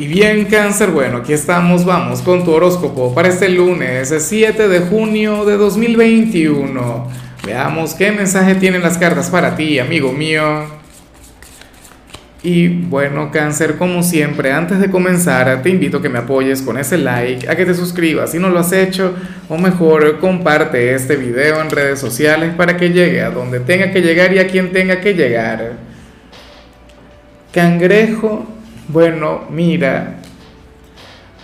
Y bien cáncer, bueno, aquí estamos, vamos con tu horóscopo para este lunes 7 de junio de 2021. Veamos qué mensaje tienen las cartas para ti, amigo mío. Y bueno, cáncer, como siempre, antes de comenzar, te invito a que me apoyes con ese like, a que te suscribas si no lo has hecho, o mejor, comparte este video en redes sociales para que llegue a donde tenga que llegar y a quien tenga que llegar. Cangrejo bueno, mira,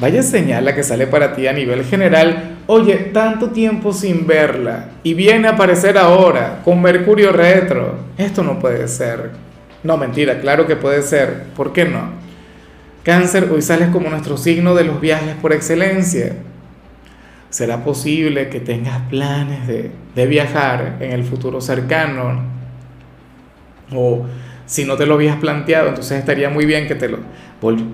vaya señal la que sale para ti a nivel general. Oye, tanto tiempo sin verla y viene a aparecer ahora con Mercurio retro. Esto no puede ser. No, mentira, claro que puede ser. ¿Por qué no? Cáncer, hoy sales como nuestro signo de los viajes por excelencia. ¿Será posible que tengas planes de, de viajar en el futuro cercano? O si no te lo habías planteado, entonces estaría muy bien que te lo,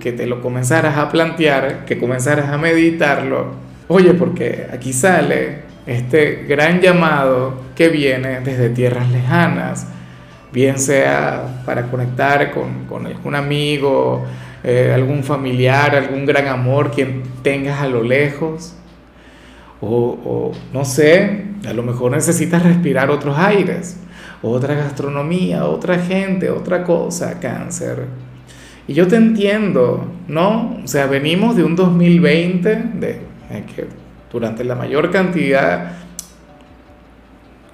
que te lo comenzaras a plantear, que comenzaras a meditarlo. Oye, porque aquí sale este gran llamado que viene desde tierras lejanas, bien sea para conectar con, algún amigo, eh, algún familiar, algún gran amor, quien tengas a lo lejos. O, o no sé, a lo mejor necesitas respirar otros aires otra gastronomía, otra gente, otra cosa, cáncer. Y yo te entiendo, ¿no? O sea, venimos de un 2020 de, que durante la mayor cantidad,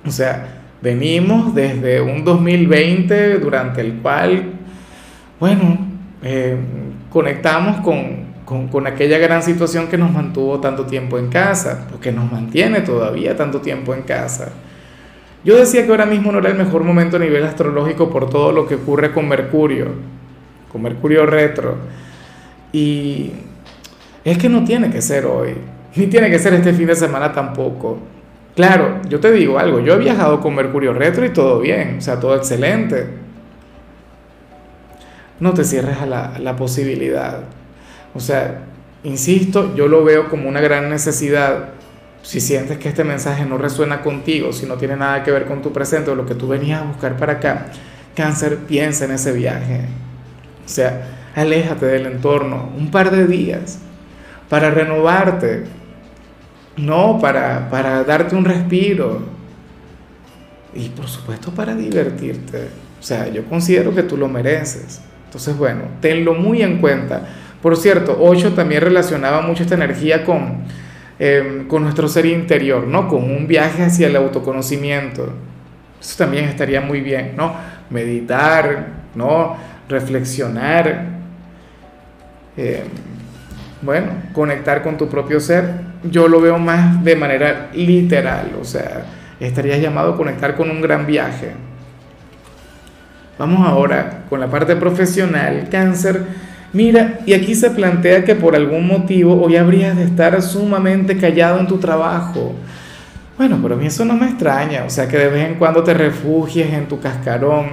o sea, venimos desde un 2020 durante el cual, bueno, eh, conectamos con, con, con, aquella gran situación que nos mantuvo tanto tiempo en casa, o que nos mantiene todavía tanto tiempo en casa. Yo decía que ahora mismo no era el mejor momento a nivel astrológico por todo lo que ocurre con Mercurio, con Mercurio retro. Y es que no tiene que ser hoy, ni tiene que ser este fin de semana tampoco. Claro, yo te digo algo, yo he viajado con Mercurio retro y todo bien, o sea, todo excelente. No te cierres a la, posibilidad. O sea, insisto, yo lo veo como una gran necesidad si sientes que este mensaje no resuena contigo, si no tiene nada que ver con tu presente o lo que tú venías a buscar para acá, cáncer, piensa en ese viaje. O sea, aléjate del entorno un par de días para renovarte, no para, para darte un respiro y por supuesto para divertirte. O sea, yo considero que tú lo mereces. Entonces, bueno, tenlo muy en cuenta. Por cierto, 8 también relacionaba mucho esta energía con Em, con nuestro ser interior, ¿no? Con un viaje hacia el autoconocimiento. Eso también estaría muy bien, ¿no? Meditar, ¿no? Reflexionar. Em, bueno, conectar con tu propio ser. Yo lo veo más de manera literal, o sea, estarías llamado a conectar con un gran viaje. Vamos ahora con la parte profesional, cáncer Mira, y aquí se plantea que por algún motivo hoy habrías de estar sumamente callado en tu trabajo. Bueno, pero a mí eso no me extraña, o sea, que de vez en cuando te refugies en tu cascarón,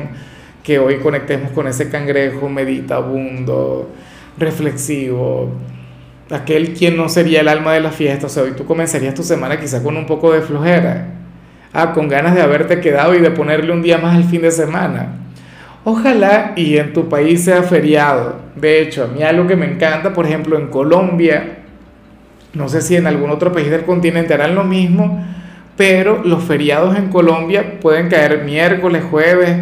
que hoy conectemos con ese cangrejo meditabundo, reflexivo, aquel quien no sería el alma de la fiesta, o sea, hoy tú comenzarías tu semana quizá con un poco de flojera, ah, con ganas de haberte quedado y de ponerle un día más al fin de semana. Ojalá y en tu país sea feriado. De hecho, a mí algo que me encanta, por ejemplo, en Colombia, no sé si en algún otro país del continente harán lo mismo, pero los feriados en Colombia pueden caer miércoles, jueves,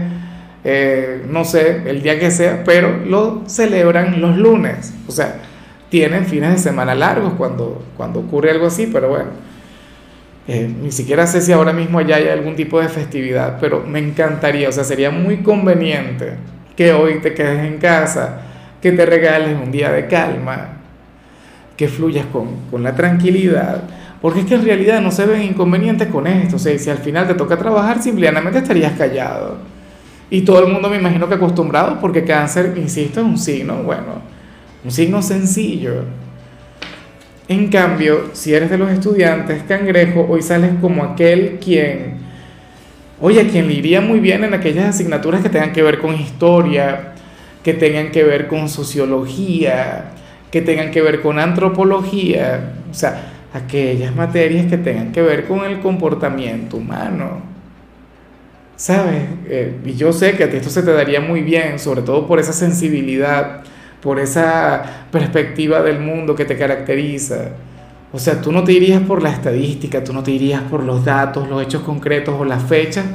eh, no sé, el día que sea, pero lo celebran los lunes. O sea, tienen fines de semana largos cuando, cuando ocurre algo así, pero bueno. Eh, ni siquiera sé si ahora mismo allá hay algún tipo de festividad, pero me encantaría, o sea, sería muy conveniente que hoy te quedes en casa, que te regales un día de calma, que fluyas con, con la tranquilidad, porque es que en realidad no se ven inconvenientes con esto, o sea, si al final te toca trabajar, simplemente estarías callado. Y todo el mundo me imagino que acostumbrado, porque cáncer, insisto, es un signo, bueno, un signo sencillo en cambio, si eres de los estudiantes, cangrejo, hoy sales como aquel quien, oye, a quien le iría muy bien en aquellas asignaturas que tengan que ver con historia, que tengan que ver con sociología, que tengan que ver con antropología, o sea, aquellas materias que tengan que ver con el comportamiento humano. ¿Sabes? Eh, y yo sé que a ti esto se te daría muy bien, sobre todo por esa sensibilidad por esa perspectiva del mundo que te caracteriza. O sea, tú no te irías por la estadística, tú no te irías por los datos, los hechos concretos o las fechas,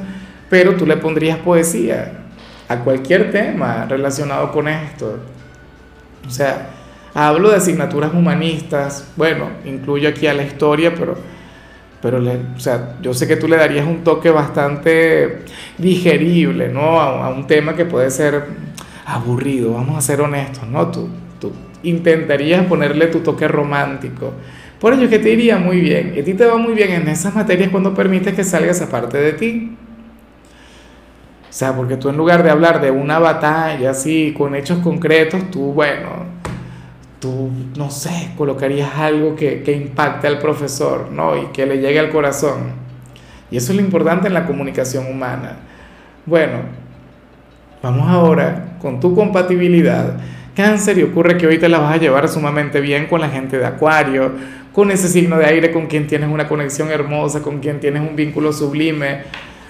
pero tú le pondrías poesía a cualquier tema relacionado con esto. O sea, hablo de asignaturas humanistas, bueno, incluyo aquí a la historia, pero, pero o sea, yo sé que tú le darías un toque bastante digerible, ¿no? A, a un tema que puede ser aburrido, vamos a ser honestos, ¿no? Tú, tú intentarías ponerle tu toque romántico por ello que te iría muy bien. A ti te va muy bien en esas materias cuando permites que salga esa parte de ti. O sea, porque tú en lugar de hablar de una batalla así, con hechos concretos, tú, bueno, tú, no sé, colocarías algo que, que impacte al profesor, ¿no? Y que le llegue al corazón. Y eso es lo importante en la comunicación humana. Bueno, vamos ahora con tu compatibilidad. Cáncer y ocurre que hoy te la vas a llevar sumamente bien con la gente de Acuario, con ese signo de aire con quien tienes una conexión hermosa, con quien tienes un vínculo sublime.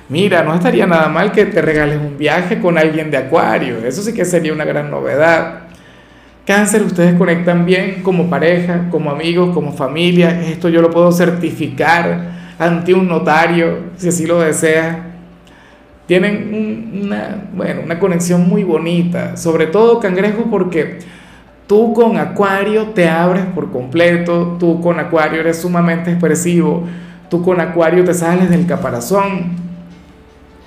Mira, no estaría nada mal que te regales un viaje con alguien de Acuario, eso sí que sería una gran novedad. Cáncer, ustedes conectan bien como pareja, como amigos, como familia. Esto yo lo puedo certificar ante un notario, si así lo desea. Tienen una, bueno, una conexión muy bonita, sobre todo cangrejo porque Tú con Acuario te abres por completo, tú con Acuario eres sumamente expresivo, tú con Acuario te sales del caparazón.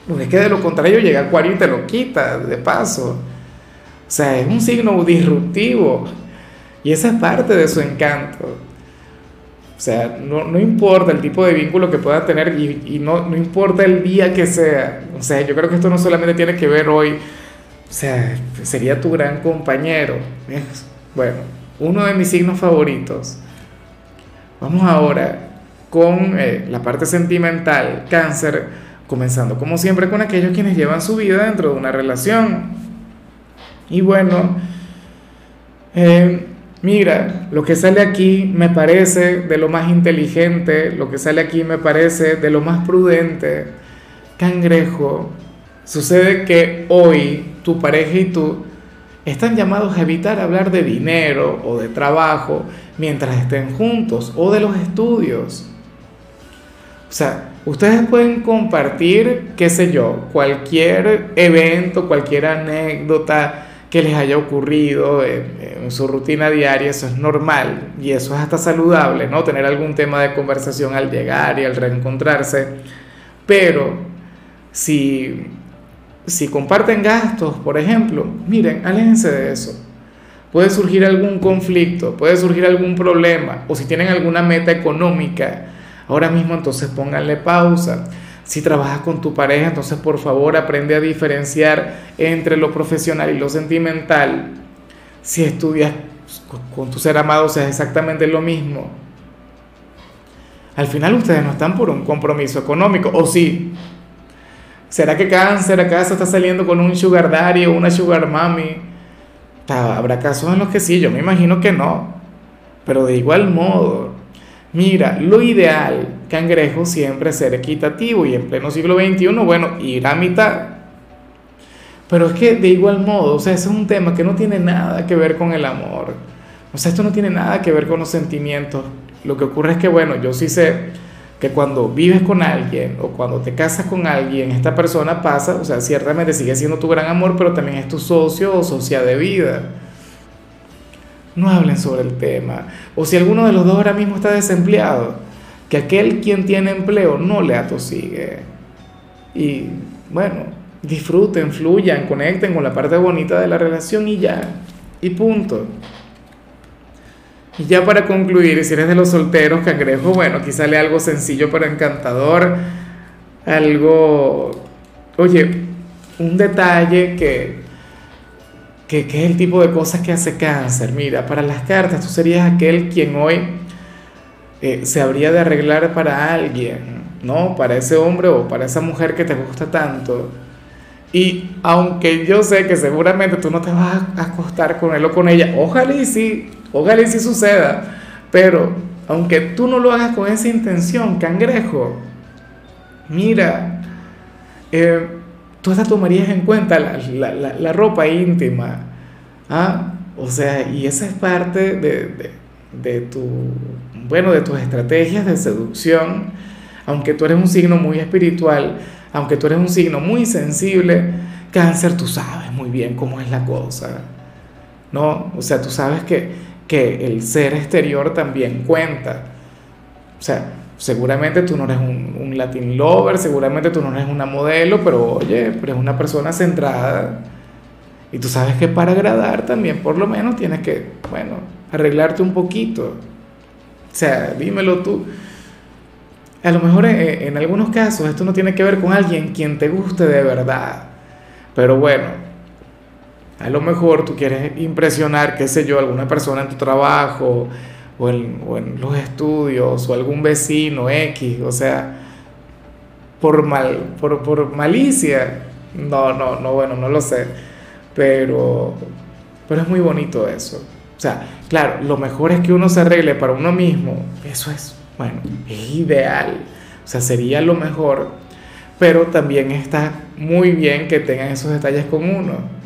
Porque es que de lo contrario llega Acuario y te lo quita de paso. O sea, es un signo disruptivo y esa es parte de su encanto. O sea, no, importa el tipo de vínculo que pueda tener y, no, no importa el día que sea. O sea, yo creo que esto no solamente tiene que ver hoy. O sea, sería tu gran compañero. Bueno, uno de mis signos favoritos. Vamos ahora con eh, la parte sentimental, cáncer, comenzando como siempre con aquellos quienes llevan su vida dentro de una relación. Y bueno, eh, mira, lo que sale aquí me parece de lo más inteligente, lo que sale aquí me parece de lo más prudente. Cangrejo, sucede que hoy tu pareja y tú están llamados a evitar hablar de dinero o de trabajo mientras estén juntos o de los estudios. O sea, ustedes pueden compartir, qué sé yo, cualquier evento, cualquier anécdota que les haya ocurrido en, su rutina diaria, eso es normal y eso es hasta saludable, ¿no? Tener algún tema de conversación al llegar y al reencontrarse. Pero si si comparten gastos, por ejemplo, miren, aléjense de eso. Puede surgir algún conflicto, puede surgir algún problema, o si tienen alguna meta económica, ahora mismo entonces pónganle pausa. Si trabajas con tu pareja, entonces por favor aprende a diferenciar entre lo profesional y lo sentimental. Si estudias con tu ser amado, es exactamente lo mismo. Al final ustedes no están por un compromiso económico, o sí, ¿Será que cáncer acaso está saliendo con un sugar daddy o una sugar mommy? Habrá casos en los que sí, yo me imagino que no. Pero de igual modo, mira, lo ideal, cangrejo, siempre ser equitativo y en pleno siglo XXI, bueno, ir a mitad. Pero es que de igual modo, o sea, ese es un tema que no tiene nada que ver con el amor. O sea, esto no tiene nada que ver con los sentimientos. Lo que ocurre es que, bueno, yo sí sé que cuando vives con alguien o cuando te casas con alguien, esta persona pasa, o sea, ciertamente sigue siendo tu gran amor, pero también es tu socio o socia de vida. No hablen sobre el tema. O si alguno de los dos ahora mismo está desempleado, que aquel quien tiene empleo no le atosigue. Y bueno, disfruten, fluyan, conecten con la parte bonita de la relación y ya. Y punto. Y ya para concluir, si eres de los solteros, cangrejo, bueno, aquí sale algo sencillo pero encantador, algo, oye, un detalle que, que, es el tipo de cosas que hace cáncer. Mira, para las cartas tú serías aquel quien hoy eh, se habría de arreglar para alguien, ¿no? Para ese hombre o para esa mujer que te gusta tanto. Y aunque yo sé que seguramente tú no te vas a acostar con él o con ella, ojalá y sí, Ojalá y si suceda. Pero aunque tú no lo hagas con esa intención, cangrejo, mira, eh, tú hasta tomarías en cuenta la, ropa íntima. ¿ah? O sea, y esa es parte de, de, tu, bueno, de tus estrategias de seducción. Aunque tú eres un signo muy espiritual, aunque tú eres un signo muy sensible, cáncer, tú sabes muy bien cómo es la cosa. ¿No? O sea, tú sabes que, que el ser exterior también cuenta. O sea, seguramente tú no eres un, un, Latin lover, seguramente tú no eres una modelo, pero oye, pero eres una persona centrada. Y tú sabes que para agradar también por lo menos tienes que, bueno, arreglarte un poquito. O sea, dímelo tú. A lo mejor en, en algunos casos esto no tiene que ver con alguien quien te guste de verdad. Pero bueno, a lo mejor tú quieres impresionar, qué sé yo, alguna persona en tu trabajo o en, o en los estudios o algún vecino X, o sea, por, mal, por, por malicia. No, no, no, bueno, no lo sé. Pero, pero es muy bonito eso. O sea, claro, lo mejor es que uno se arregle para uno mismo. Eso es, bueno, es ideal. O sea, sería lo mejor. Pero también está muy bien que tengan esos detalles con uno.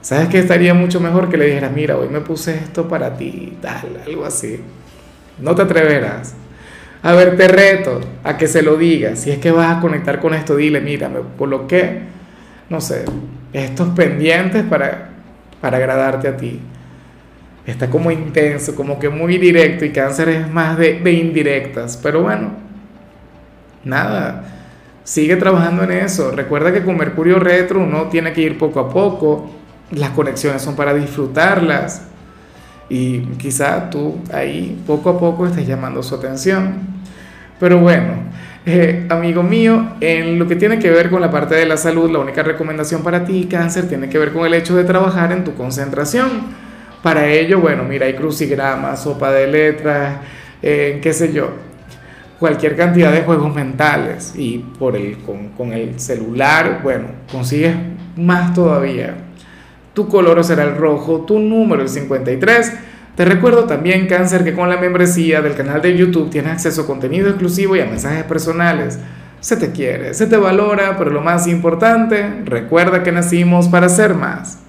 ¿Sabes qué estaría mucho mejor que le dijeras, mira, hoy me puse esto para ti, tal, algo así? No te atreverás. A ver, te reto a que se lo digas. Si es que vas a conectar con esto, dile, mira, me coloqué, no sé, estos pendientes para, para agradarte a ti. Está como intenso, como que muy directo y cáncer es más de, de indirectas. Pero bueno, nada, sigue trabajando en eso. Recuerda que con Mercurio retro uno tiene que ir poco a poco. Las conexiones son para disfrutarlas. Y quizá tú ahí poco a poco estés llamando su atención. Pero bueno, eh, amigo mío, en lo que tiene que ver con la parte de la salud, la única recomendación para ti, cáncer, tiene que ver con el hecho de trabajar en tu concentración. Para ello, bueno, mira, hay crucigramas, sopa de letras, eh, qué sé yo, cualquier cantidad de juegos mentales. Y por el, con, con el celular, bueno, consigues más todavía. Tu color será el rojo, tu número el 53. Te recuerdo también, Cáncer, que con la membresía del canal de YouTube tienes acceso a contenido exclusivo y a mensajes personales. Se te quiere, se te valora, pero lo más importante, recuerda que nacimos para ser más.